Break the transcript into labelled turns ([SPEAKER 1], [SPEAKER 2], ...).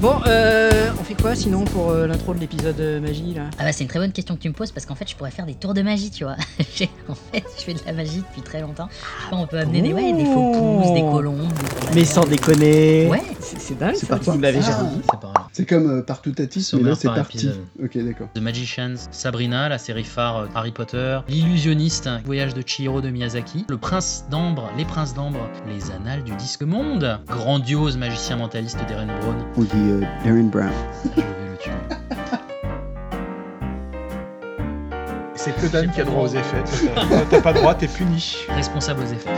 [SPEAKER 1] Bon, euh, on fait quoi sinon pour euh, l'intro de l'épisode euh, magie là?
[SPEAKER 2] Ah bah c'est une très bonne question que tu me poses parce qu'en fait je pourrais faire des tours de magie tu vois. J'ai- en fait je fais de la magie depuis très longtemps. Je sais pas, on peut amener des, ouais, des faux pousses, des colombes. des
[SPEAKER 1] Mais sans déconner
[SPEAKER 2] Ouais.
[SPEAKER 1] C'est c'est dingue
[SPEAKER 3] C'est parti.
[SPEAKER 1] vous l'avez
[SPEAKER 3] Ah.
[SPEAKER 1] jamais dit.
[SPEAKER 4] C'est pareil.
[SPEAKER 3] C'est comme euh, partout à titre, mais là c'est
[SPEAKER 4] par
[SPEAKER 3] parti.
[SPEAKER 4] épisode.
[SPEAKER 3] Ok, d'accord.
[SPEAKER 4] The Magicians, Sabrina, la série phare euh, Harry Potter, L'illusionniste, Voyage de Chihiro de Miyazaki, Le Prince d'Ambre, Les Princes d'Ambre, Les Annales du Disque Monde, Grandiose magicien mentaliste d'Eren Brown,
[SPEAKER 3] On dit euh, Darren Brown.
[SPEAKER 4] je vais le tuer.
[SPEAKER 5] C'est que Dan qui a droit aux effets. T'as pas droit, t'es puni.
[SPEAKER 4] Responsable aux effets.